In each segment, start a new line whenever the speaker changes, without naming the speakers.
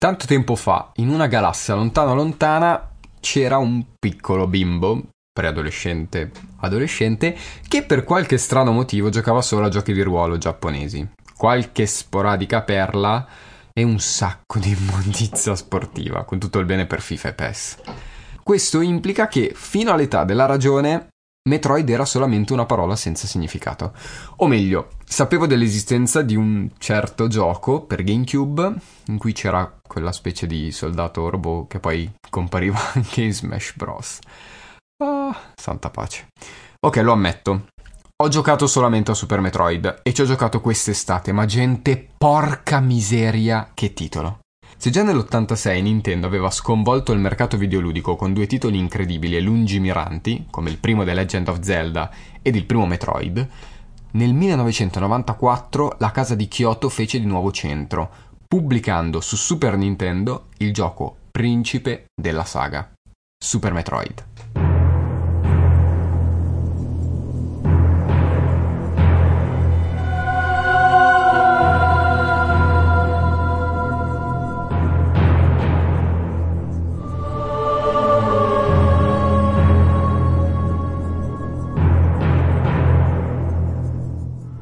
Tanto tempo fa, in una galassia lontana lontana, c'era un piccolo bimbo, preadolescente, adolescente, che per qualche strano motivo giocava solo a giochi di ruolo giapponesi. Qualche sporadica perla e un sacco di immondizia sportiva, con tutto il bene per FIFA e PES. Questo implica che, fino all'età della ragione, Metroid era solamente una parola senza significato. O meglio, sapevo dell'esistenza di un certo gioco per GameCube in cui c'era quella specie di soldato robot che poi compariva anche in Smash Bros. Ah, santa pace. Ok, lo ammetto. Ho giocato solamente a Super Metroid e ci ho giocato quest'estate, ma gente, porca miseria, che titolo. Se già nell'86 Nintendo aveva sconvolto il mercato videoludico con due titoli incredibili e lungimiranti, come il primo The Legend of Zelda ed il primo Metroid, nel 1994 la casa di Kyoto fece di nuovo centro, pubblicando su Super Nintendo il gioco principe della saga, Super Metroid.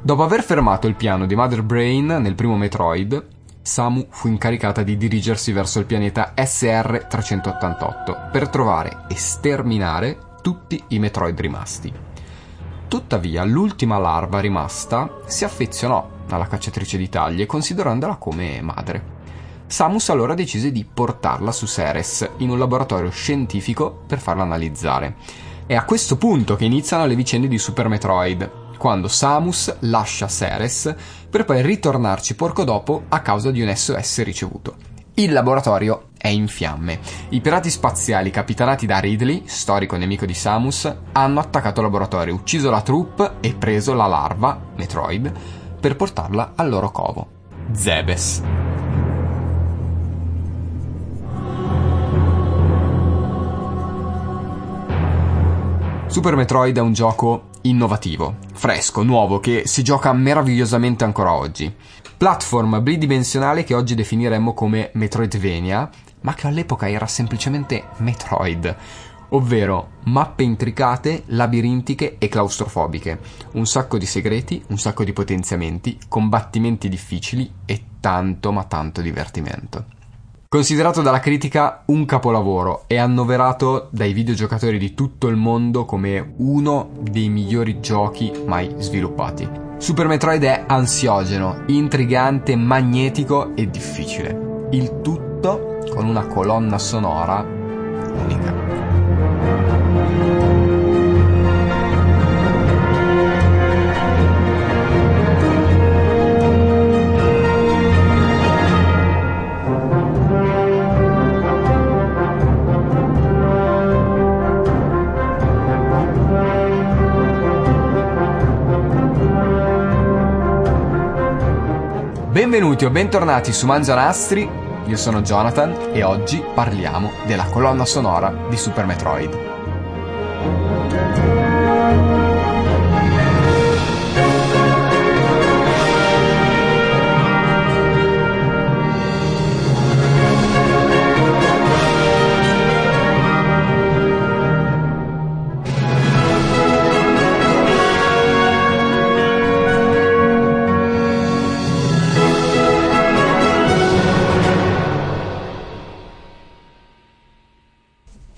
Dopo aver fermato il piano di Mother Brain nel primo Metroid, Samu fu incaricata di dirigersi verso il pianeta SR-388 per trovare e sterminare tutti i Metroid rimasti. Tuttavia, l'ultima larva rimasta si affezionò alla cacciatrice di taglie considerandola come madre. Samus allora decise di portarla su Ceres in un laboratorio scientifico per farla analizzare. È a questo punto che iniziano le vicende di Super Metroid, quando Samus lascia Ceres per poi ritornarci poco dopo a causa di un SOS ricevuto. Il laboratorio è in fiamme. I pirati spaziali capitanati da Ridley, storico nemico di Samus, hanno attaccato il laboratorio, ucciso la troupe e preso la larva, Metroid, per portarla al loro covo, Zebes. Super Metroid è un gioco innovativo, fresco, nuovo, che si gioca meravigliosamente ancora oggi. Platform bidimensionale che oggi definiremmo come Metroidvania, ma che all'epoca era semplicemente Metroid, ovvero mappe intricate, labirintiche e claustrofobiche, un sacco di segreti, un sacco di potenziamenti, combattimenti difficili e tanto ma tanto divertimento. Considerato dalla critica un capolavoro e annoverato dai videogiocatori di tutto il mondo come uno dei migliori giochi mai sviluppati. Super Metroid è ansiogeno, intrigante, magnetico e difficile. Il tutto con una colonna sonora unica. Benvenuti o bentornati su Mangianastri, io sono Jonathan e oggi parliamo della colonna sonora di Super Metroid.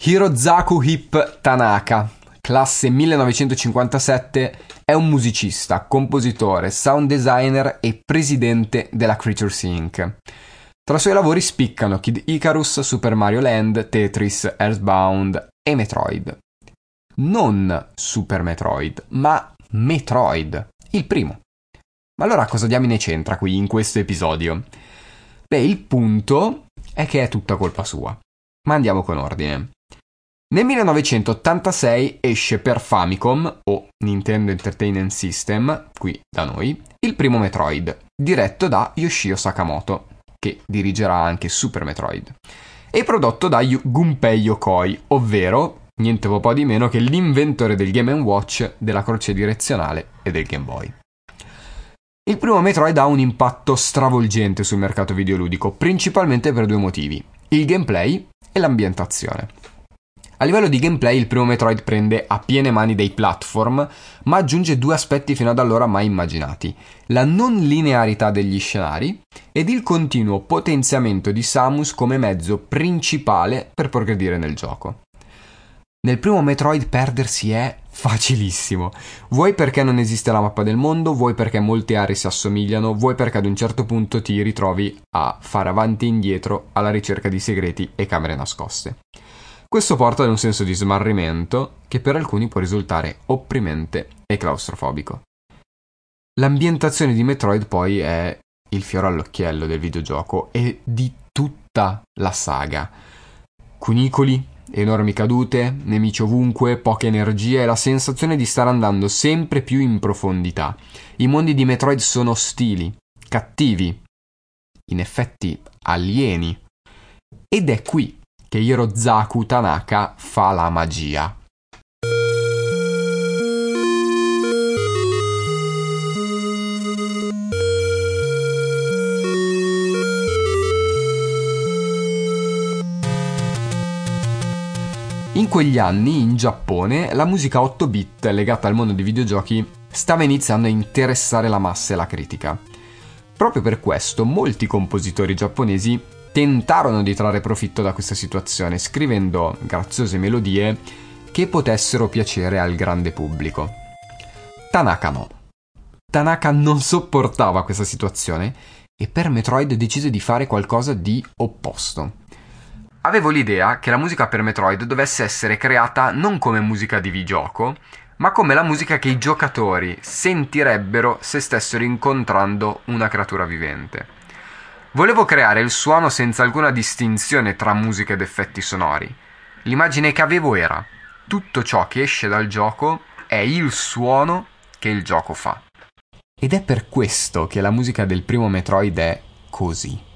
Hirozaku Hip Tanaka, classe 1957, è un musicista, compositore, sound designer e presidente della Creatures Inc. Tra i suoi lavori spiccano Kid Icarus, Super Mario Land, Tetris, Earthbound e Metroid. Non Super Metroid, ma Metroid, il primo. Ma allora cosa diamine c'entra qui in questo episodio? Beh, il punto è che è tutta colpa sua. Ma andiamo con ordine. Nel 1986 esce per Famicom, o Nintendo Entertainment System, qui da noi, il primo Metroid, diretto da Yoshio Sakamoto, che dirigerà anche Super Metroid, e prodotto da Gunpei Yokoi, ovvero niente po' di meno che l'inventore del Game Watch, della croce direzionale e del Game Boy. Il primo Metroid ha un impatto stravolgente sul mercato videoludico, principalmente per due motivi, il gameplay e l'ambientazione. A livello di gameplay il primo Metroid prende a piene mani dei platform, ma aggiunge due aspetti fino ad allora mai immaginati, la non linearità degli scenari ed il continuo potenziamento di Samus come mezzo principale per progredire nel gioco. Nel primo Metroid perdersi è facilissimo. Vuoi perché non esiste la mappa del mondo, vuoi perché molte aree si assomigliano, vuoi perché ad un certo punto ti ritrovi a fare avanti e indietro alla ricerca di segreti e camere nascoste. Questo porta ad un senso di smarrimento che per alcuni può risultare opprimente e claustrofobico. L'ambientazione di Metroid poi è il fiore all'occhiello del videogioco e di tutta la saga. Cunicoli, Enormi cadute, nemici ovunque, poche energie e la sensazione di stare andando sempre più in profondità. I mondi di Metroid sono ostili, cattivi, in effetti alieni. Ed è qui che Hirozaku Tanaka fa la magia. In quegli anni, in Giappone, la musica 8-bit legata al mondo dei videogiochi stava iniziando a interessare la massa e la critica. Proprio per questo, molti compositori giapponesi tentarono di trarre profitto da questa situazione, scrivendo graziose melodie che potessero piacere al grande pubblico. Tanaka no. Tanaka non sopportava questa situazione e per Metroid decise di fare qualcosa di opposto. Avevo l'idea che la musica per Metroid dovesse essere creata non come musica di videogioco, ma come la musica che i giocatori sentirebbero se stessero incontrando una creatura vivente. Volevo creare il suono senza alcuna distinzione tra musica ed effetti sonori. L'immagine che avevo era tutto ciò che esce dal gioco è il suono che il gioco fa. Ed è per questo che la musica del primo Metroid è così.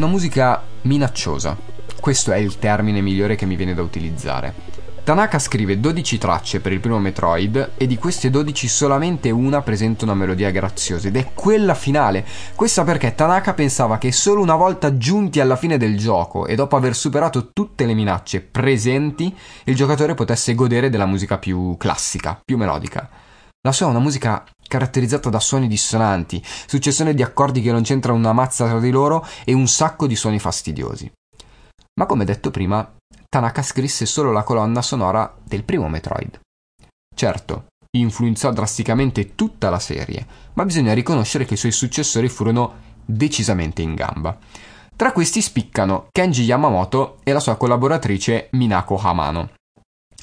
una musica minacciosa. Questo è il termine migliore che mi viene da utilizzare. Tanaka scrive 12 tracce per il primo Metroid e di queste 12 solamente una presenta una melodia graziosa ed è quella finale. Questa perché Tanaka pensava che solo una volta giunti alla fine del gioco e dopo aver superato tutte le minacce presenti, il giocatore potesse godere della musica più classica, più melodica. La sua è una musica caratterizzata da suoni dissonanti, successione di accordi che non c'entrano una mazza tra di loro e un sacco di suoni fastidiosi. Ma come detto prima, Tanaka scrisse solo la colonna sonora del primo Metroid. Certo, influenzò drasticamente tutta la serie, ma bisogna riconoscere che i suoi successori furono decisamente in gamba. Tra questi spiccano Kenji Yamamoto e la sua collaboratrice Minako Hamano.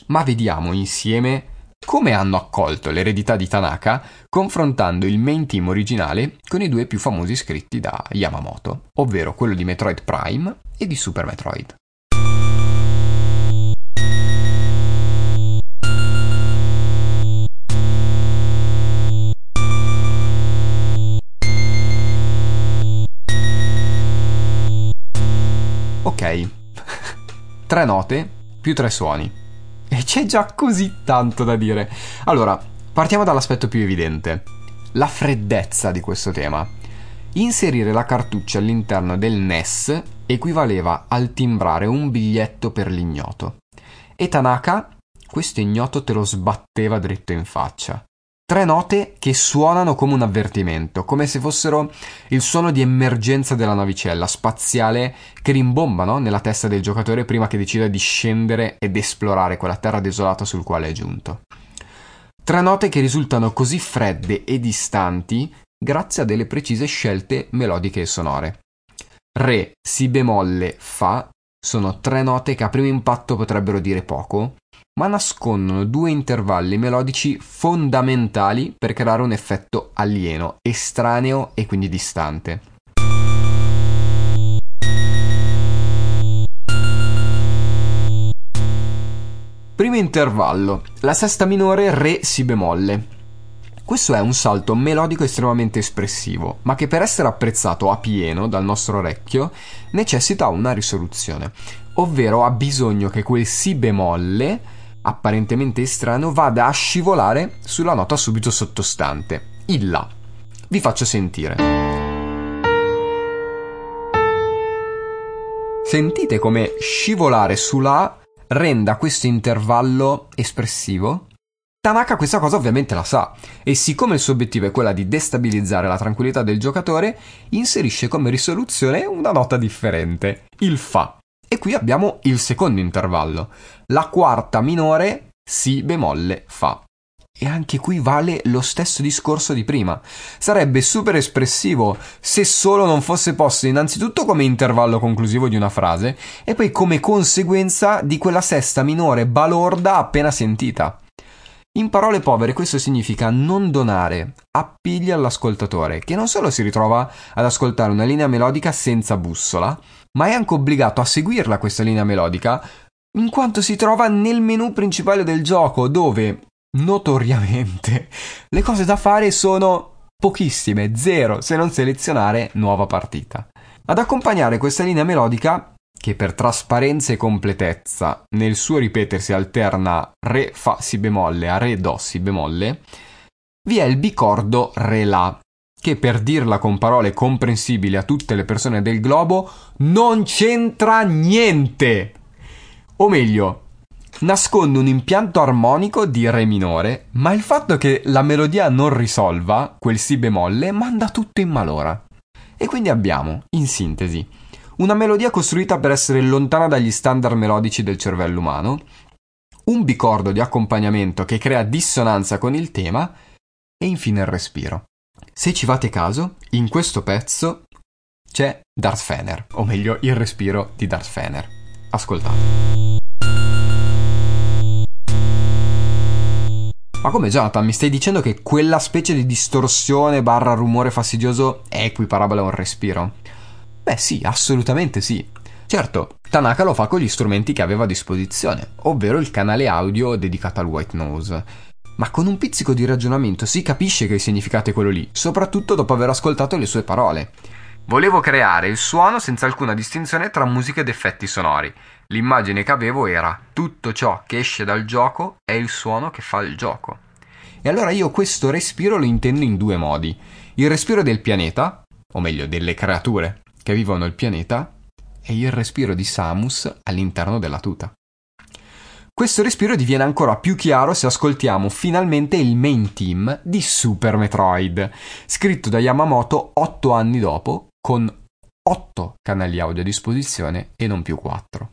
Ma vediamo insieme come hanno accolto l'eredità di Tanaka confrontando il main team originale con i due più famosi scritti da Yamamoto, ovvero quello di Metroid Prime e di Super Metroid. Ok, tre note più tre suoni. E c'è già così tanto da dire. Allora, partiamo dall'aspetto più evidente. La freddezza di questo tema. Inserire la cartuccia all'interno del NES equivaleva al timbrare un biglietto per l'ignoto. E Tanaka questo ignoto te lo sbatteva dritto in faccia. Tre note che suonano come un avvertimento, come se fossero il suono di emergenza della navicella spaziale che rimbomba no? nella testa del giocatore prima che decida di scendere ed esplorare quella terra desolata sul quale è giunto. Tre note che risultano così fredde e distanti grazie a delle precise scelte melodiche e sonore. Re, Si bemolle, Fa sono tre note che a primo impatto potrebbero dire poco, ma nascondono due intervalli melodici fondamentali per creare un effetto alieno, estraneo e quindi distante. Primo intervallo, la sesta minore Re Si bemolle. Questo è un salto melodico estremamente espressivo, ma che per essere apprezzato a pieno dal nostro orecchio necessita una risoluzione, ovvero ha bisogno che quel Si bemolle, apparentemente estraneo, vada a scivolare sulla nota subito sottostante, il La. Vi faccio sentire. Sentite come scivolare su La renda questo intervallo espressivo? Tanaka questa cosa ovviamente la sa e siccome il suo obiettivo è quella di destabilizzare la tranquillità del giocatore, inserisce come risoluzione una nota differente, il Fa. E qui abbiamo il secondo intervallo, la quarta minore Si bemolle Fa. E anche qui vale lo stesso discorso di prima. Sarebbe super espressivo se solo non fosse posto innanzitutto come intervallo conclusivo di una frase e poi come conseguenza di quella sesta minore balorda appena sentita. In parole povere questo significa non donare appigli all'ascoltatore, che non solo si ritrova ad ascoltare una linea melodica senza bussola, ma è anche obbligato a seguirla questa linea melodica, in quanto si trova nel menu principale del gioco, dove, notoriamente, le cose da fare sono pochissime, zero, se non selezionare nuova partita. Ad accompagnare questa linea melodica che per trasparenza e completezza nel suo ripetersi alterna Re Fa Si bemolle a Re Do Si bemolle, vi è il bicordo Re La, che per dirla con parole comprensibili a tutte le persone del globo non c'entra niente. O meglio, nasconde un impianto armonico di Re minore, ma il fatto che la melodia non risolva quel Si bemolle manda tutto in malora. E quindi abbiamo, in sintesi, una melodia costruita per essere lontana dagli standard melodici del cervello umano, un bicordo di accompagnamento che crea dissonanza con il tema e infine il respiro. Se ci fate caso, in questo pezzo c'è Darth Fener, o meglio il respiro di Darth Fener. Ascoltate. Ma come Jonathan, mi stai dicendo che quella specie di distorsione barra rumore fastidioso è equiparabile a un respiro? Beh sì, assolutamente sì. Certo, Tanaka lo fa con gli strumenti che aveva a disposizione, ovvero il canale audio dedicato al White Nose. Ma con un pizzico di ragionamento si capisce che il significato è quello lì, soprattutto dopo aver ascoltato le sue parole. Volevo creare il suono senza alcuna distinzione tra musica ed effetti sonori. L'immagine che avevo era tutto ciò che esce dal gioco è il suono che fa il gioco. E allora io questo respiro lo intendo in due modi. Il respiro del pianeta, o meglio delle creature che vivono il pianeta e il respiro di Samus all'interno della tuta. Questo respiro diviene ancora più chiaro se ascoltiamo finalmente il main team di Super Metroid, scritto da Yamamoto otto anni dopo, con otto canali audio a disposizione e non più quattro.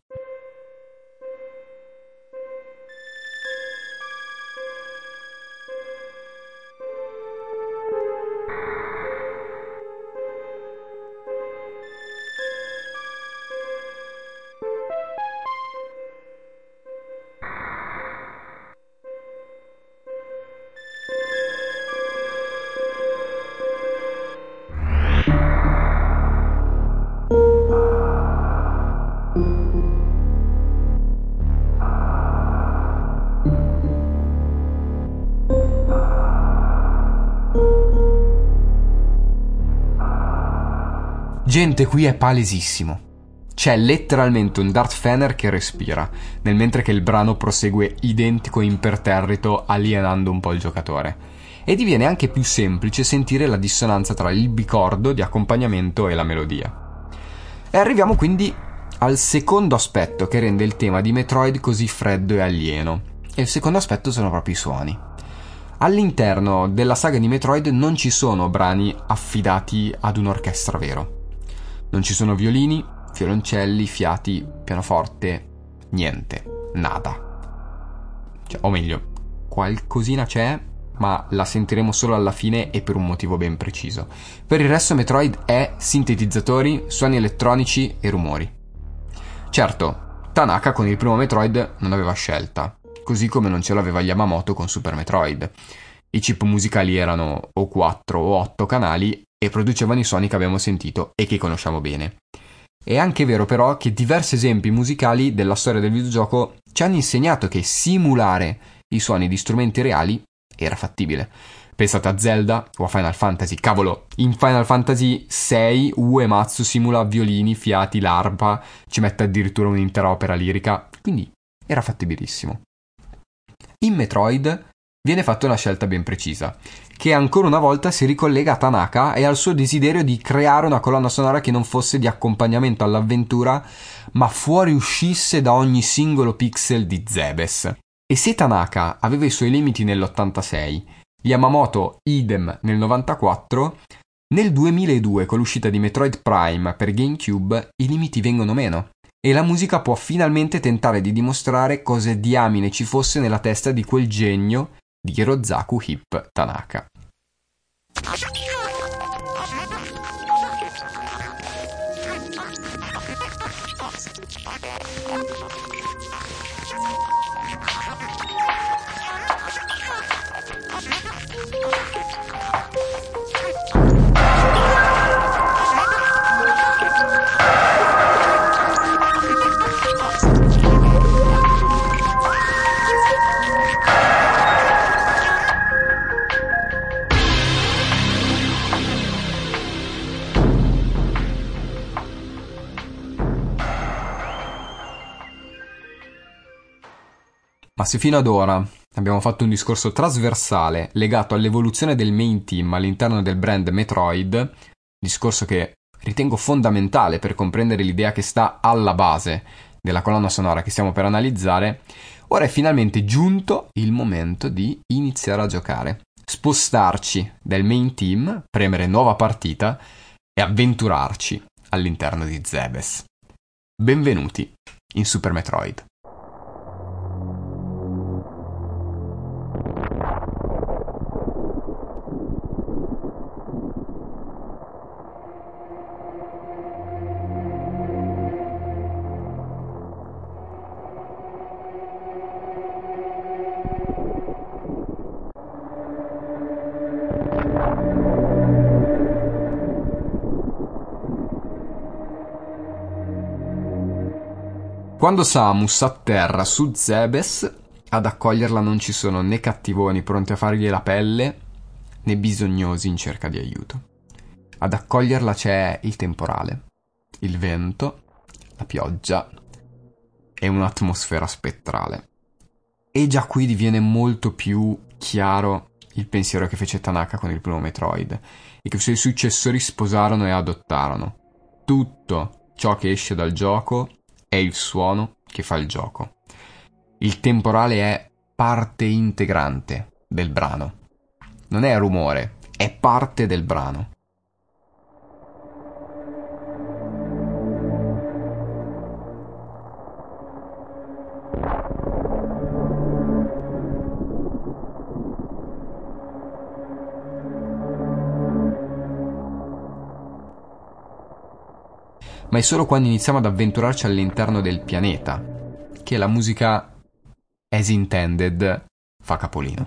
Gente, qui è palesissimo. C'è letteralmente un Darth Fener che respira, nel mentre che il brano prosegue identico e imperterrito, alienando un po' il giocatore. E diviene anche più semplice sentire la dissonanza tra il bicordo di accompagnamento e la melodia. E arriviamo quindi al secondo aspetto che rende il tema di Metroid così freddo e alieno. E il secondo aspetto sono proprio i suoni. All'interno della saga di Metroid non ci sono brani affidati ad un'orchestra vero. Non ci sono violini, violoncelli, fiati, pianoforte, niente, nada. Cioè, o meglio, qualcosina c'è, ma la sentiremo solo alla fine e per un motivo ben preciso. Per il resto Metroid è sintetizzatori, suoni elettronici e rumori. Certo, Tanaka con il primo Metroid non aveva scelta, così come non ce l'aveva Yamamoto con Super Metroid. I chip musicali erano o 4 o 8 canali e producevano i suoni che abbiamo sentito e che conosciamo bene. È anche vero però che diversi esempi musicali della storia del videogioco ci hanno insegnato che simulare i suoni di strumenti reali era fattibile. Pensate a Zelda o a Final Fantasy. Cavolo, in Final Fantasy 6 Uematsu simula violini, fiati, l'arpa, ci mette addirittura un'intera opera lirica, quindi era fattibilissimo. In Metroid viene fatta una scelta ben precisa, che ancora una volta si ricollega a Tanaka e al suo desiderio di creare una colonna sonora che non fosse di accompagnamento all'avventura, ma fuoriuscisse da ogni singolo pixel di Zebes. E se Tanaka aveva i suoi limiti nell'86 Yamamoto idem nel 94, nel 2002 con l'uscita di Metroid Prime per GameCube i limiti vengono meno e la musica può finalmente tentare di dimostrare cosa diamine ci fosse nella testa di quel genio di Hirozaku Hip Tanaka. Ma se fino ad ora abbiamo fatto un discorso trasversale legato all'evoluzione del main team all'interno del brand Metroid, discorso che ritengo fondamentale per comprendere l'idea che sta alla base della colonna sonora che stiamo per analizzare, ora è finalmente giunto il momento di iniziare a giocare, spostarci dal main team, premere nuova partita e avventurarci all'interno di Zebes. Benvenuti in Super Metroid. Quando Samus atterra su Zebes, ad accoglierla non ci sono né cattivoni pronti a fargli la pelle, né bisognosi in cerca di aiuto. Ad accoglierla c'è il temporale, il vento, la pioggia e un'atmosfera spettrale. E già qui diviene molto più chiaro il pensiero che fece Tanaka con il primo Metroid e che i suoi successori sposarono e adottarono. Tutto ciò che esce dal gioco è il suono che fa il gioco. Il temporale è parte integrante del brano. Non è rumore, è parte del brano. Ma è solo quando iniziamo ad avventurarci all'interno del pianeta che la musica as intended fa capolino.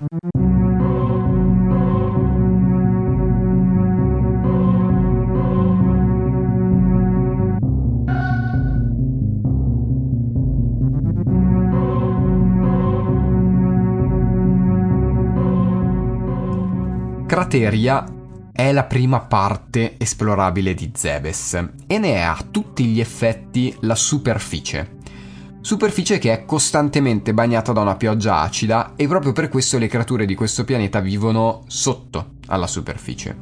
Crateria è la prima parte esplorabile di Zebes e ne è a tutti gli effetti la superficie. Superficie che è costantemente bagnata da una pioggia acida e proprio per questo le creature di questo pianeta vivono sotto alla superficie.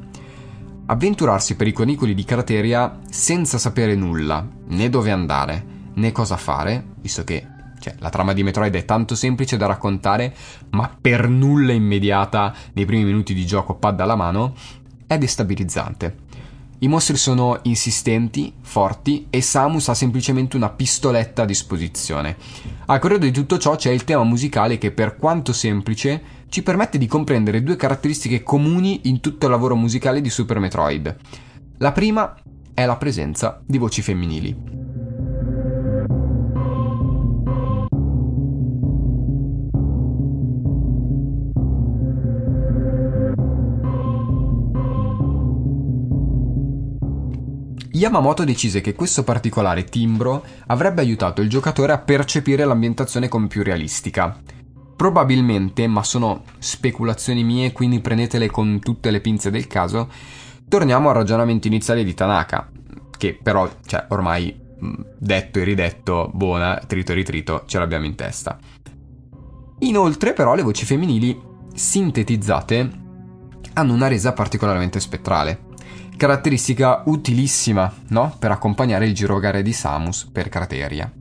Avventurarsi per i conicoli di Crateria senza sapere nulla, né dove andare, né cosa fare, visto che cioè, la trama di Metroid è tanto semplice da raccontare, ma per nulla immediata nei primi minuti di gioco pad alla mano, è destabilizzante. I mostri sono insistenti, forti e Samus ha semplicemente una pistoletta a disposizione. Al corredo di tutto ciò c'è il tema musicale che per quanto semplice ci permette di comprendere due caratteristiche comuni in tutto il lavoro musicale di Super Metroid. La prima è la presenza di voci femminili. Yamamoto decise che questo particolare timbro avrebbe aiutato il giocatore a percepire l'ambientazione come più realistica. Probabilmente, ma sono speculazioni mie, quindi prendetele con tutte le pinze del caso, torniamo al ragionamento iniziale di Tanaka, che però, cioè, ormai detto e ridetto, buona, trito e ritrito, ce l'abbiamo in testa. Inoltre, però, le voci femminili sintetizzate hanno una resa particolarmente spettrale. Caratteristica utilissima, no? Per accompagnare il girogare di Samus per Crateria.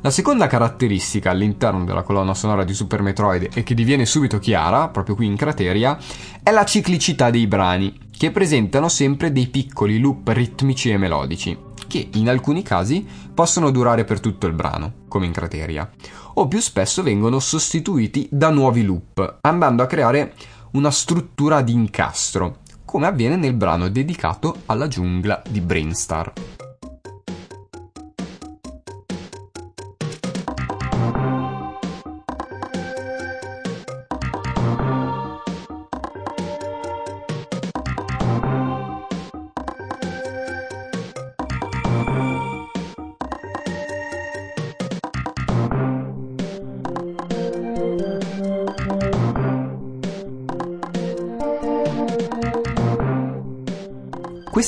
La seconda caratteristica all'interno della colonna sonora di Super Metroid e che diviene subito chiara, proprio qui in Crateria, è la ciclicità dei brani, che presentano sempre dei piccoli loop ritmici e melodici, che in alcuni casi possono durare per tutto il brano, come in Crateria, o più spesso vengono sostituiti da nuovi loop, andando a creare una struttura ad incastro, come avviene nel brano dedicato alla giungla di Brainstar.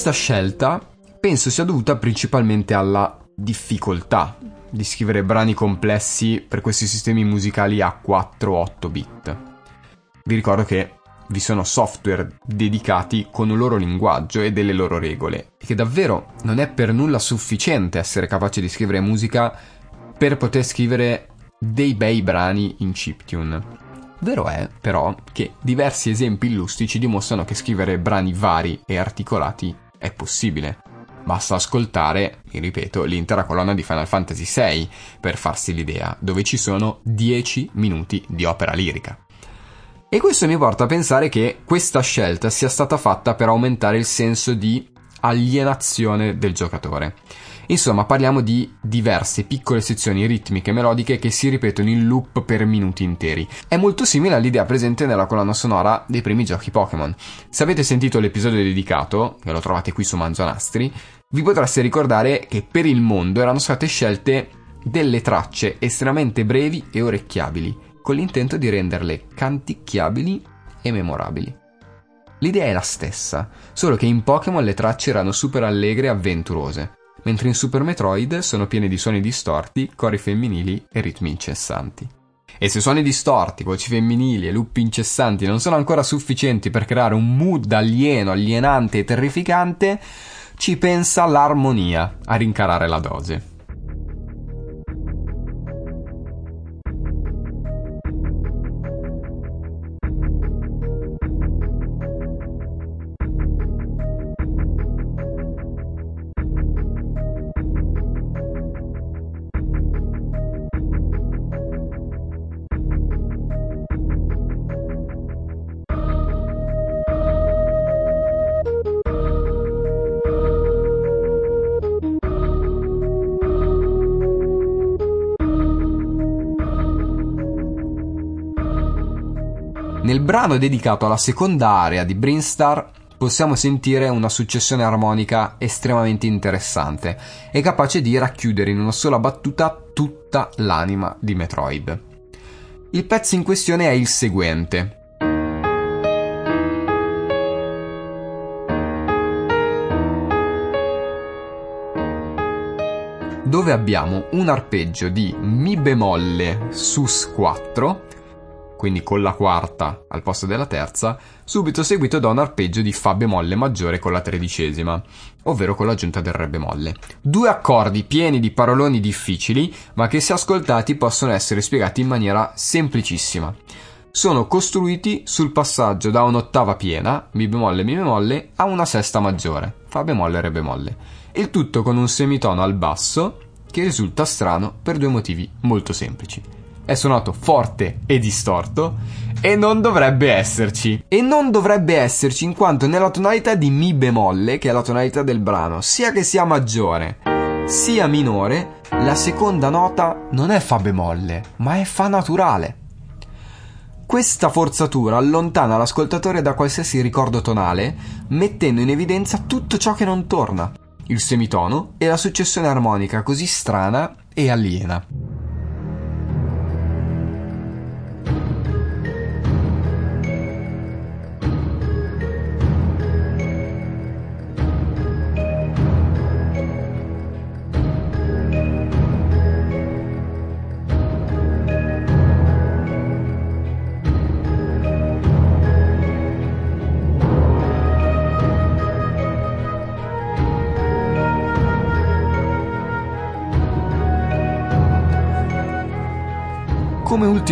Questa scelta penso sia dovuta principalmente alla difficoltà di scrivere brani complessi per questi sistemi musicali a 4-8 bit. Vi ricordo che vi sono software dedicati con un loro linguaggio e delle loro regole e che davvero non è per nulla sufficiente essere capaci di scrivere musica per poter scrivere dei bei brani in chiptune. Vero è, però, che diversi esempi illustri ci dimostrano che scrivere brani vari e articolati è possibile. Basta ascoltare, vi ripeto, l'intera colonna di Final Fantasy VI per farsi l'idea, dove ci sono 10 minuti di opera lirica. E questo mi porta a pensare che questa scelta sia stata fatta per aumentare il senso di alienazione del giocatore. Insomma, parliamo di diverse piccole sezioni ritmiche e melodiche che si ripetono in loop per minuti interi. È molto simile all'idea presente nella colonna sonora dei primi giochi Pokémon. Se avete sentito l'episodio dedicato, che lo trovate qui su Mangianastri, vi potreste ricordare che per il mondo erano state scelte delle tracce estremamente brevi e orecchiabili, con l'intento di renderle canticchiabili e memorabili. L'idea è la stessa, solo che in Pokémon le tracce erano super allegre e avventurose mentre in Super Metroid sono piene di suoni distorti, cori femminili e ritmi incessanti. E se suoni distorti, voci femminili e lupi incessanti non sono ancora sufficienti per creare un mood alieno, alienante e terrificante, ci pensa l'armonia a rincarare la dose. Nel brano dedicato alla seconda area di Brinstar possiamo sentire una successione armonica estremamente interessante e capace di racchiudere in una sola battuta tutta l'anima di Metroid. Il pezzo in questione è il seguente. dove abbiamo un arpeggio di Mi bemolle sus 4 quindi con la quarta al posto della terza, subito seguito da un arpeggio di Fa bemolle maggiore con la tredicesima, ovvero con l'aggiunta del Re bemolle. Due accordi pieni di paroloni difficili, ma che se ascoltati possono essere spiegati in maniera semplicissima. Sono costruiti sul passaggio da un'ottava piena, Mi bemolle, Mi bemolle, a una sesta maggiore, Fa bemolle, Re bemolle. Il tutto con un semitono al basso che risulta strano per due motivi molto semplici è suonato forte e distorto e non dovrebbe esserci. E non dovrebbe esserci in quanto nella tonalità di Mi bemolle, che è la tonalità del brano, sia che sia maggiore sia minore, la seconda nota non è Fa bemolle, ma è Fa naturale. Questa forzatura allontana l'ascoltatore da qualsiasi ricordo tonale, mettendo in evidenza tutto ciò che non torna, il semitono e la successione armonica così strana e aliena.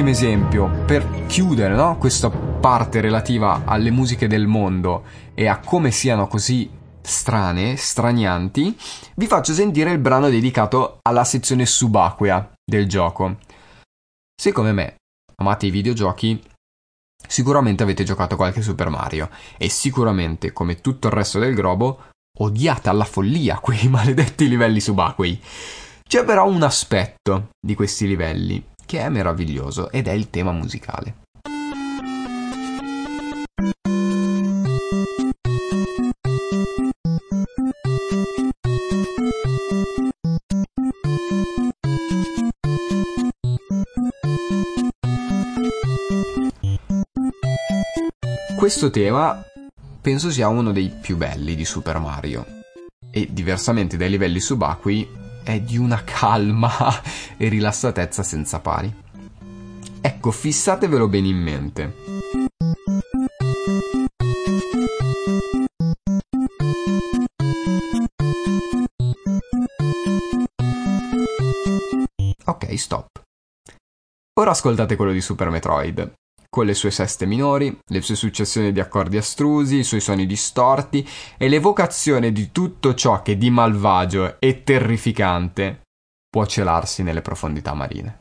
Ultimo esempio, per chiudere no, questa parte relativa alle musiche del mondo e a come siano così strane, stranianti, vi faccio sentire il brano dedicato alla sezione subacquea del gioco. Se come me amate i videogiochi, sicuramente avete giocato qualche Super Mario e sicuramente, come tutto il resto del globo, odiate alla follia quei maledetti livelli subacquei. C'è però un aspetto di questi livelli che è meraviglioso ed è il tema musicale. Questo tema penso sia uno dei più belli di Super Mario e diversamente dai livelli subacquei è di una calma e rilassatezza senza pari. Ecco, fissatevelo bene in mente. Ok, stop. Ora ascoltate quello di Super Metroid con le sue seste minori, le sue successioni di accordi astrusi, i suoi suoni distorti e l'evocazione di tutto ciò che di malvagio e terrificante può celarsi nelle profondità marine.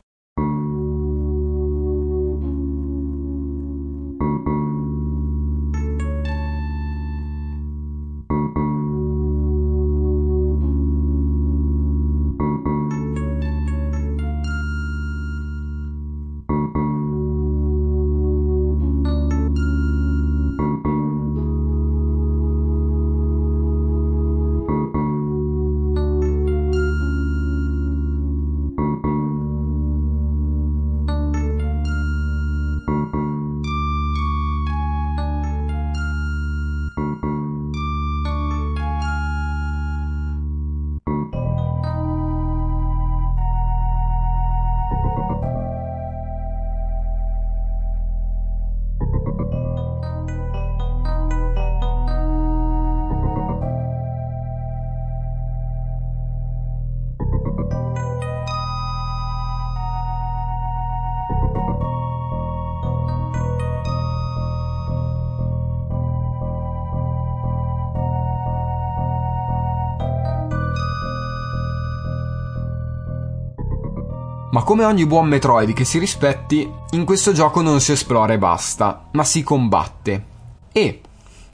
Come ogni buon Metroid che si rispetti, in questo gioco non si esplora e basta, ma si combatte. E,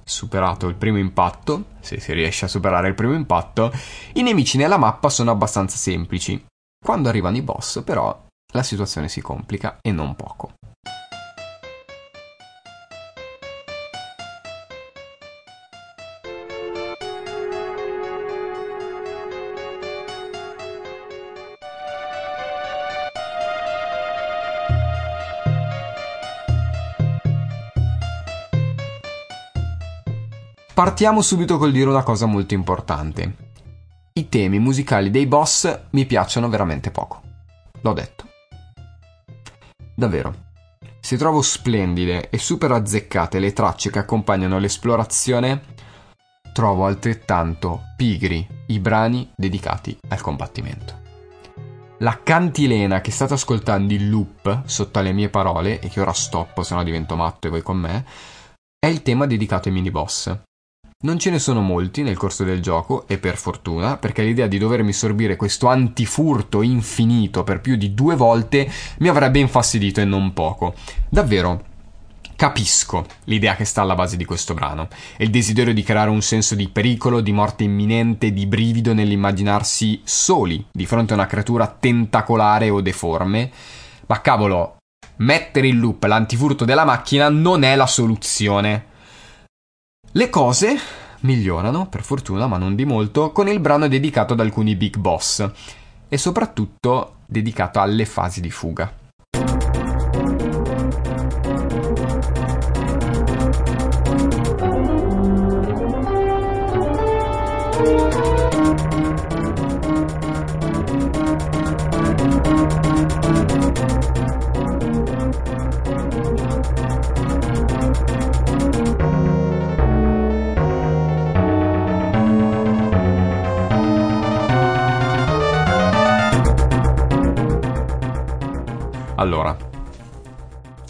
superato il primo impatto, se si riesce a superare il primo impatto, i nemici nella mappa sono abbastanza semplici. Quando arrivano i boss, però, la situazione si complica e non poco. Partiamo subito col dire una cosa molto importante. I temi musicali dei boss mi piacciono veramente poco. L'ho detto. Davvero. Se trovo splendide e super azzeccate le tracce che accompagnano l'esplorazione, trovo altrettanto pigri i brani dedicati al combattimento. La cantilena che state ascoltando in loop sotto alle mie parole, e che ora stoppo se no divento matto e voi con me, è il tema dedicato ai mini boss. Non ce ne sono molti nel corso del gioco, e per fortuna, perché l'idea di dovermi sorbire questo antifurto infinito per più di due volte mi avrebbe infastidito e non poco. Davvero, Capisco l'idea che sta alla base di questo brano il desiderio di creare un senso di pericolo, di morte imminente, di brivido nell'immaginarsi soli di fronte a una creatura tentacolare o deforme. Ma cavolo, mettere in loop l'antifurto della macchina non è la soluzione. Le cose migliorano, per fortuna, ma non di molto, con il brano dedicato ad alcuni big boss e soprattutto dedicato alle fasi di fuga.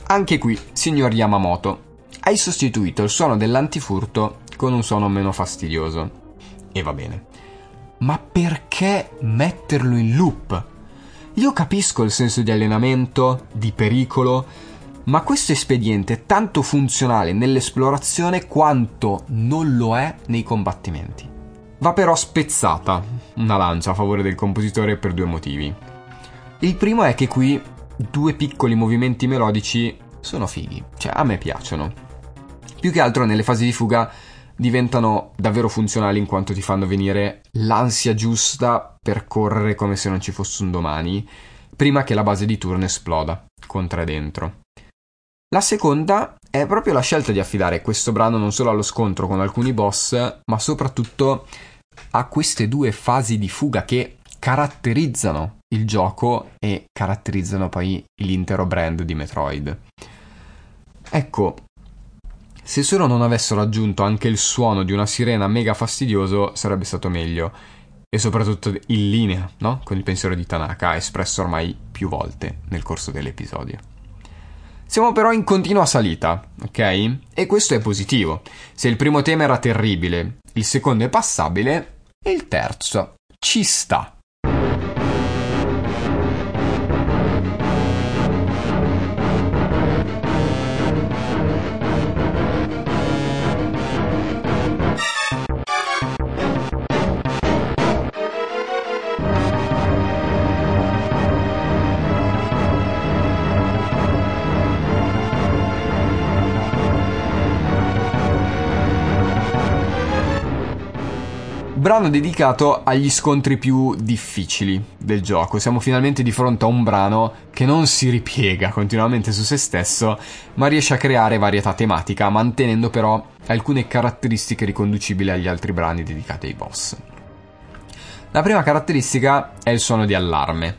Anche qui, signor Yamamoto, hai sostituito il suono dell'antifurto con un suono meno fastidioso. E va bene. Ma perché metterlo in loop? Io capisco il senso di allenamento, di pericolo, ma questo espediente è tanto funzionale nell'esplorazione quanto non lo è nei combattimenti. Va però spezzata una lancia a favore del compositore per due motivi. Il primo è che qui due piccoli movimenti melodici sono fighi, cioè a me piacciono. Più che altro nelle fasi di fuga diventano davvero funzionali in quanto ti fanno venire l'ansia giusta per correre come se non ci fosse un domani, prima che la base di turno esploda contra e dentro. La seconda è proprio la scelta di affidare questo brano non solo allo scontro con alcuni boss, ma soprattutto a queste due fasi di fuga che caratterizzano il gioco e caratterizzano poi l'intero brand di Metroid. Ecco, se solo non avessero aggiunto anche il suono di una sirena mega fastidioso sarebbe stato meglio. E soprattutto in linea, no? Con il pensiero di Tanaka, espresso ormai più volte nel corso dell'episodio. Siamo però in continua salita, ok? E questo è positivo. Se il primo tema era terribile, il secondo è passabile, e il terzo ci sta. Brano dedicato agli scontri più difficili del gioco. Siamo finalmente di fronte a un brano che non si ripiega continuamente su se stesso, ma riesce a creare varietà tematica, mantenendo però alcune caratteristiche riconducibili agli altri brani dedicati ai boss. La prima caratteristica è il suono di allarme.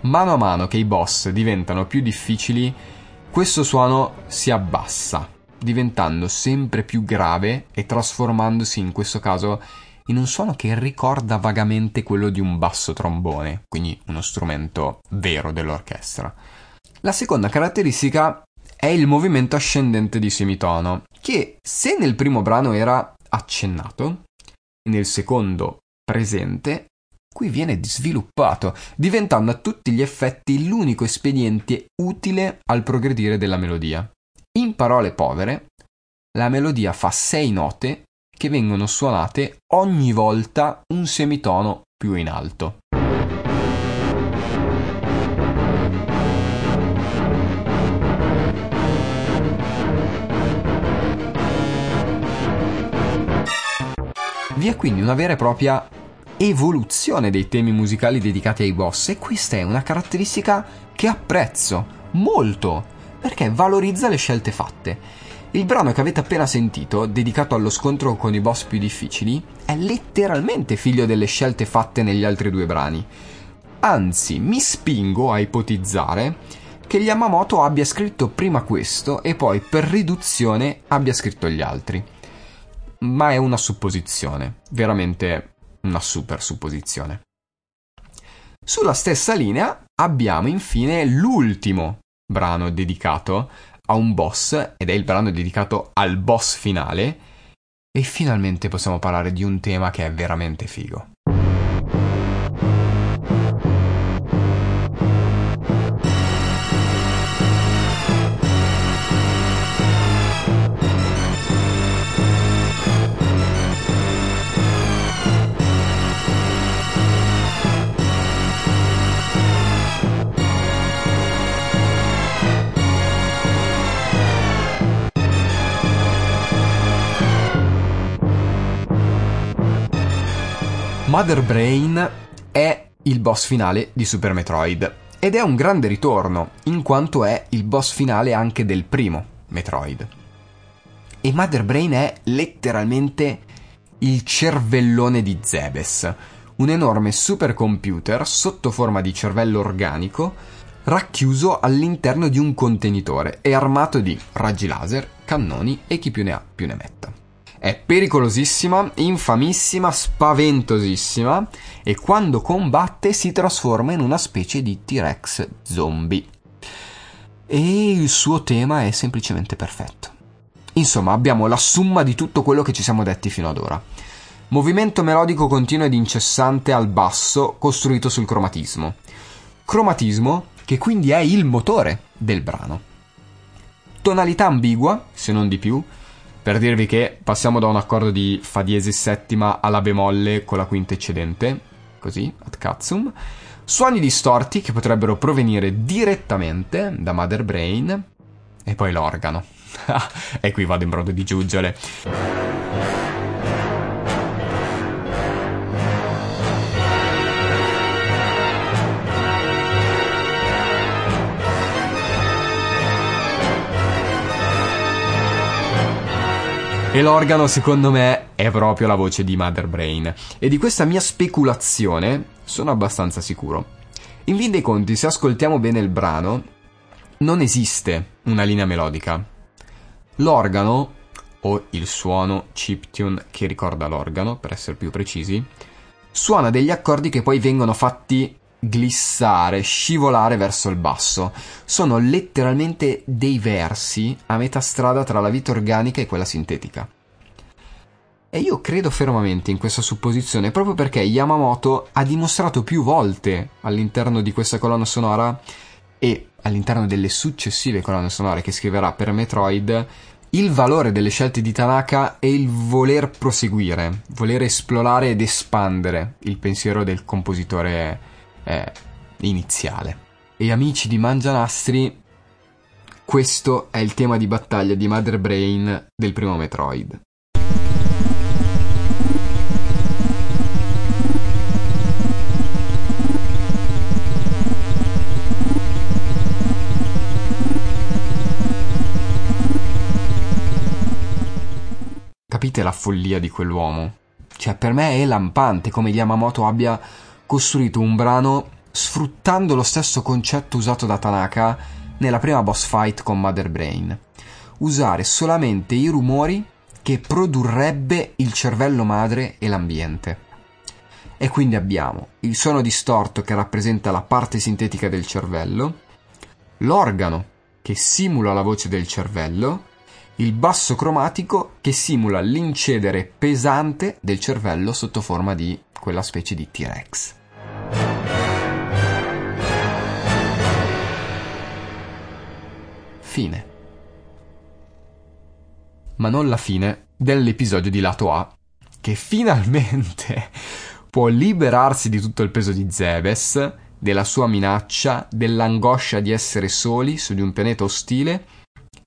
Mano a mano che i boss diventano più difficili, questo suono si abbassa, diventando sempre più grave e trasformandosi in questo caso in un suono che ricorda vagamente quello di un basso trombone, quindi uno strumento vero dell'orchestra. La seconda caratteristica è il movimento ascendente di semitono, che se nel primo brano era accennato, nel secondo presente, qui viene sviluppato, diventando a tutti gli effetti l'unico espediente utile al progredire della melodia. In parole povere, la melodia fa sei note che vengono suonate ogni volta un semitono più in alto. Vi è quindi una vera e propria evoluzione dei temi musicali dedicati ai boss e questa è una caratteristica che apprezzo molto perché valorizza le scelte fatte il brano che avete appena sentito, dedicato allo scontro con i boss più difficili, è letteralmente figlio delle scelte fatte negli altri due brani. Anzi, mi spingo a ipotizzare che Yamamoto abbia scritto prima questo e poi per riduzione abbia scritto gli altri. Ma è una supposizione, veramente una super supposizione. Sulla stessa linea abbiamo infine l'ultimo brano dedicato a un boss ed è il brano dedicato al boss finale e finalmente possiamo parlare di un tema che è veramente figo. Mother Brain è il boss finale di Super Metroid ed è un grande ritorno, in quanto è il boss finale anche del primo Metroid. E Mother Brain è letteralmente il cervellone di Zebes, un enorme supercomputer sotto forma di cervello organico racchiuso all'interno di un contenitore e armato di raggi laser, cannoni e chi più ne ha più ne metta. È pericolosissima, infamissima, spaventosissima e quando combatte si trasforma in una specie di T-Rex zombie. e il suo tema è semplicemente perfetto. Insomma, abbiamo la summa di tutto quello che ci siamo detti fino ad ora. Movimento melodico continuo ed incessante al basso costruito sul cromatismo. Cromatismo che quindi è il motore del brano. Tonalità ambigua, se non di più, per dirvi che passiamo da un accordo di Fa diesis settima alla bemolle con la quinta eccedente, così, ad cazzum, suoni distorti che potrebbero provenire direttamente da Mother Brain e poi l'organo. e qui vado in brodo di giuggiole. E l'organo, secondo me, è proprio la voce di Mother Brain. E di questa mia speculazione sono abbastanza sicuro. In fin dei conti, se ascoltiamo bene il brano, non esiste una linea melodica. L'organo, o il suono chiptune che ricorda l'organo, per essere più precisi, suona degli accordi che poi vengono fatti glissare, scivolare verso il basso. Sono letteralmente dei versi a metà strada tra la vita organica e quella sintetica. E io credo fermamente in questa supposizione proprio perché Yamamoto ha dimostrato più volte all'interno di questa colonna sonora e all'interno delle successive colonne sonore che scriverà per Metroid il valore delle scelte di Tanaka e il voler proseguire, voler esplorare ed espandere il pensiero del compositore eh, iniziale. E amici di Mangianastri, questo è il tema di battaglia di Mother Brain del primo Metroid. Capite la follia di quell'uomo? Cioè, per me è lampante come Yamamoto abbia costruito un brano sfruttando lo stesso concetto usato da Tanaka nella prima boss fight con Mother Brain. Usare solamente i rumori che produrrebbe il cervello madre e l'ambiente. E quindi abbiamo il suono distorto che rappresenta la parte sintetica del cervello, l'organo che simula la voce del cervello, il basso cromatico che simula l'incedere pesante del cervello sotto forma di quella specie di T-Rex. Fine. Ma non la fine dell'episodio di lato A, che finalmente può liberarsi di tutto il peso di Zebes, della sua minaccia, dell'angoscia di essere soli su di un pianeta ostile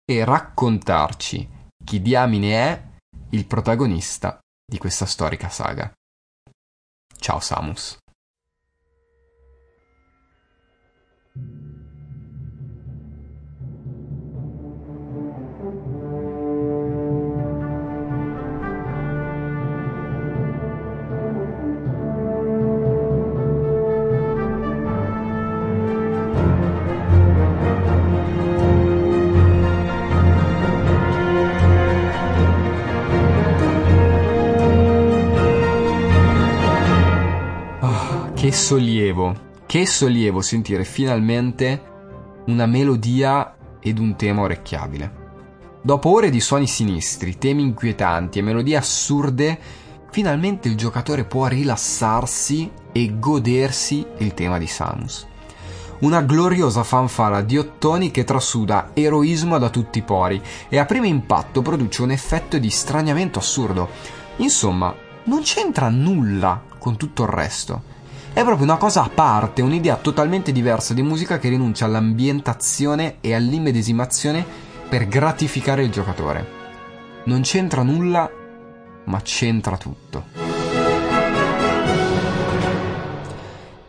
e raccontarci chi diamine è il protagonista di questa storica saga. Ciao Samus. Sollievo, che sollievo sentire finalmente una melodia ed un tema orecchiabile. Dopo ore di suoni sinistri, temi inquietanti e melodie assurde, finalmente il giocatore può rilassarsi e godersi il tema di Samus. Una gloriosa fanfara di ottoni che trasuda eroismo da tutti i pori e a primo impatto produce un effetto di straniamento assurdo. Insomma, non c'entra nulla con tutto il resto. È proprio una cosa a parte, un'idea totalmente diversa di musica che rinuncia all'ambientazione e all'immedesimazione per gratificare il giocatore. Non c'entra nulla, ma c'entra tutto.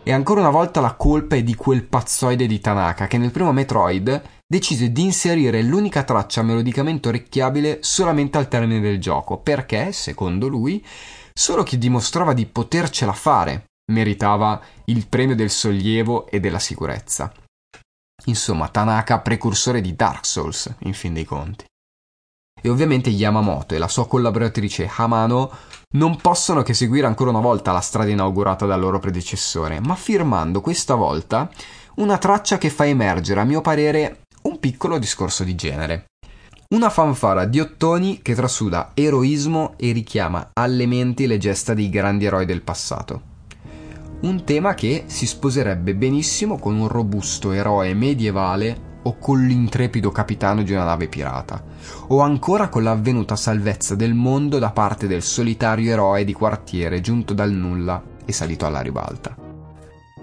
E ancora una volta la colpa è di quel pazzoide di Tanaka che nel primo Metroid decise di inserire l'unica traccia melodicamente orecchiabile solamente al termine del gioco, perché, secondo lui, solo chi dimostrava di potercela fare meritava il premio del sollievo e della sicurezza. Insomma, Tanaka precursore di Dark Souls, in fin dei conti. E ovviamente Yamamoto e la sua collaboratrice Hamano non possono che seguire ancora una volta la strada inaugurata dal loro predecessore, ma firmando questa volta una traccia che fa emergere, a mio parere, un piccolo discorso di genere. Una fanfara di ottoni che trasuda eroismo e richiama alle menti le gesta dei grandi eroi del passato. Un tema che si sposerebbe benissimo con un robusto eroe medievale o con l'intrepido capitano di una nave pirata, o ancora con l'avvenuta salvezza del mondo da parte del solitario eroe di quartiere giunto dal nulla e salito alla ribalta.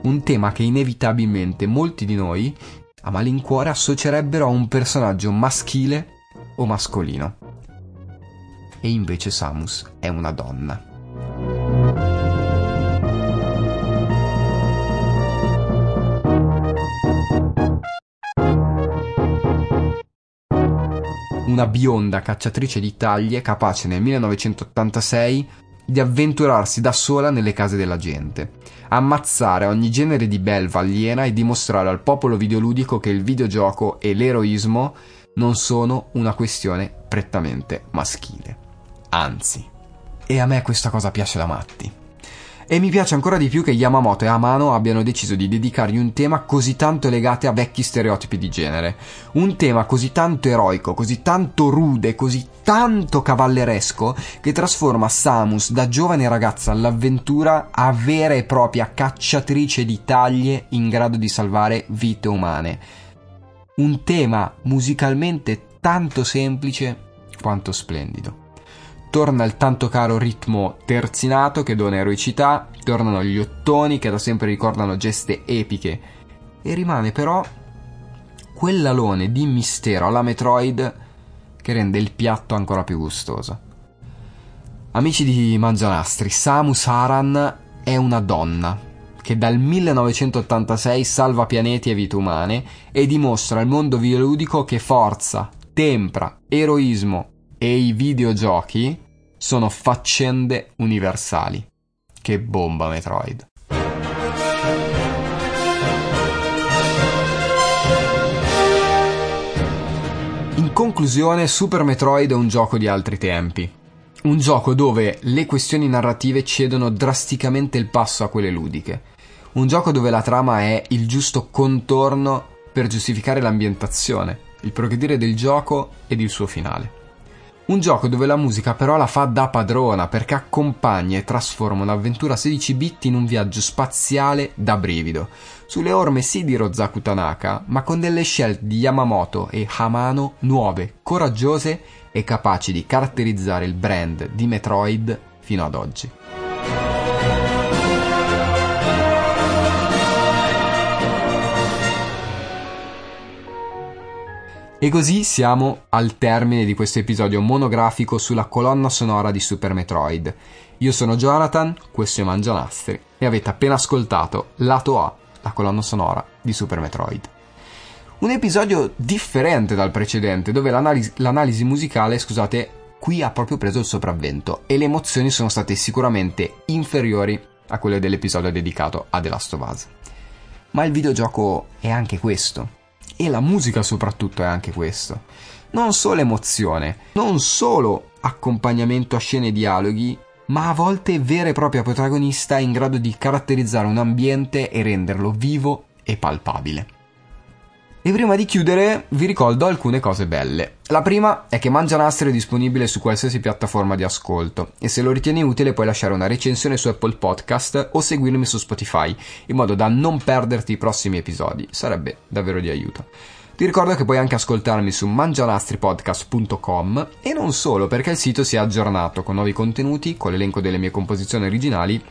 Un tema che inevitabilmente molti di noi, a malincuore, associerebbero a un personaggio maschile o mascolino. E invece Samus è una donna. Una bionda cacciatrice di taglie capace nel 1986 di avventurarsi da sola nelle case della gente, ammazzare ogni genere di belva aliena e dimostrare al popolo videoludico che il videogioco e l'eroismo non sono una questione prettamente maschile. Anzi. E a me questa cosa piace da matti. E mi piace ancora di più che Yamamoto e Amano abbiano deciso di dedicargli un tema così tanto legato a vecchi stereotipi di genere. Un tema così tanto eroico, così tanto rude, così tanto cavalleresco, che trasforma Samus da giovane ragazza all'avventura a vera e propria cacciatrice di taglie in grado di salvare vite umane. Un tema musicalmente tanto semplice quanto splendido torna il tanto caro ritmo terzinato che dona eroicità, tornano gli ottoni che da sempre ricordano geste epiche e rimane però quell'alone di mistero alla Metroid che rende il piatto ancora più gustoso. Amici di Mangianastri, Samus Aran è una donna che dal 1986 salva pianeti e vite umane e dimostra al mondo videoludico che forza, tempra, eroismo e i videogiochi sono faccende universali. Che bomba Metroid. In conclusione, Super Metroid è un gioco di altri tempi. Un gioco dove le questioni narrative cedono drasticamente il passo a quelle ludiche. Un gioco dove la trama è il giusto contorno per giustificare l'ambientazione, il progredire del gioco ed il suo finale. Un gioco dove la musica però la fa da padrona perché accompagna e trasforma un'avventura 16 bit in un viaggio spaziale da brivido. Sulle orme sì di Rozaku Tanaka, ma con delle scelte di Yamamoto e Hamano nuove, coraggiose e capaci di caratterizzare il brand di Metroid fino ad oggi. E così siamo al termine di questo episodio monografico sulla colonna sonora di Super Metroid. Io sono Jonathan, questo è Mangianastri e avete appena ascoltato Lato A, la colonna sonora di Super Metroid. Un episodio differente dal precedente, dove l'analisi, l'analisi musicale, scusate, qui ha proprio preso il sopravvento e le emozioni sono state sicuramente inferiori a quelle dell'episodio dedicato a The Last of Us. Ma il videogioco è anche questo e la musica soprattutto è anche questo. Non solo emozione, non solo accompagnamento a scene e dialoghi, ma a volte vera e propria protagonista in grado di caratterizzare un ambiente e renderlo vivo e palpabile. E prima di chiudere vi ricordo alcune cose belle. La prima è che Mangianastri è disponibile su qualsiasi piattaforma di ascolto e se lo ritieni utile puoi lasciare una recensione su Apple Podcast o seguirmi su Spotify in modo da non perderti i prossimi episodi. Sarebbe davvero di aiuto. Ti ricordo che puoi anche ascoltarmi su mangianastripodcast.com e non solo perché il sito si è aggiornato con nuovi contenuti, con l'elenco delle mie composizioni originali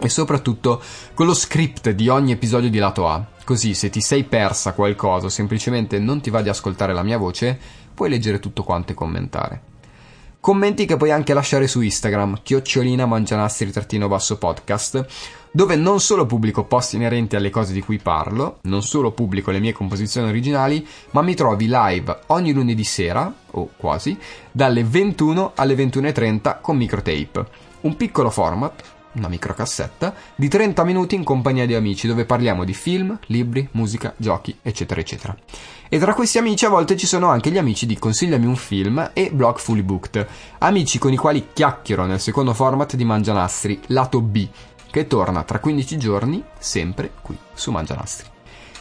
e soprattutto con lo script di ogni episodio di lato A. Così se ti sei persa qualcosa o semplicemente non ti va di ascoltare la mia voce, puoi leggere tutto quanto e commentare. Commenti che puoi anche lasciare su Instagram, chiocciolina mangianastri-basso podcast, dove non solo pubblico post inerenti alle cose di cui parlo, non solo pubblico le mie composizioni originali, ma mi trovi live ogni lunedì sera, o quasi, dalle 21 alle 21.30 con microtape. Un piccolo format una microcassetta, di 30 minuti in compagnia di amici dove parliamo di film, libri, musica, giochi, eccetera, eccetera. E tra questi amici a volte ci sono anche gli amici di Consigliami un film e Blog Fully Booked, amici con i quali chiacchiero nel secondo format di Mangianastri, lato B, che torna tra 15 giorni, sempre qui su Mangianastri.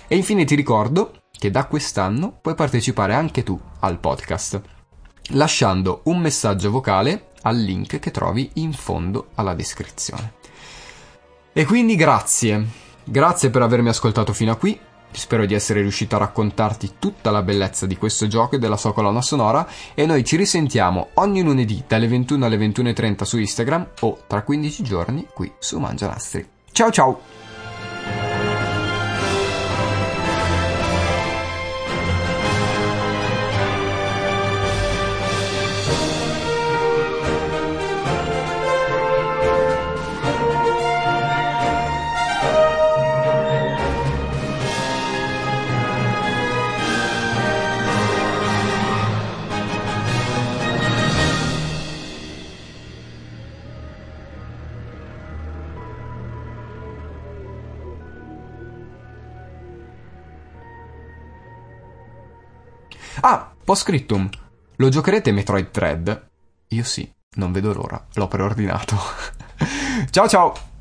E infine ti ricordo che da quest'anno puoi partecipare anche tu al podcast, lasciando un messaggio vocale al link che trovi in fondo alla descrizione. E quindi grazie, grazie per avermi ascoltato fino a qui. Spero di essere riuscito a raccontarti tutta la bellezza di questo gioco e della sua colonna sonora e noi ci risentiamo ogni lunedì dalle 21 alle 21.30 su Instagram o tra 15 giorni qui su Mangianastri. Ciao ciao! Postscriptum. Lo giocherete Metroid Thread? Io sì, non vedo l'ora. L'ho preordinato. ciao ciao!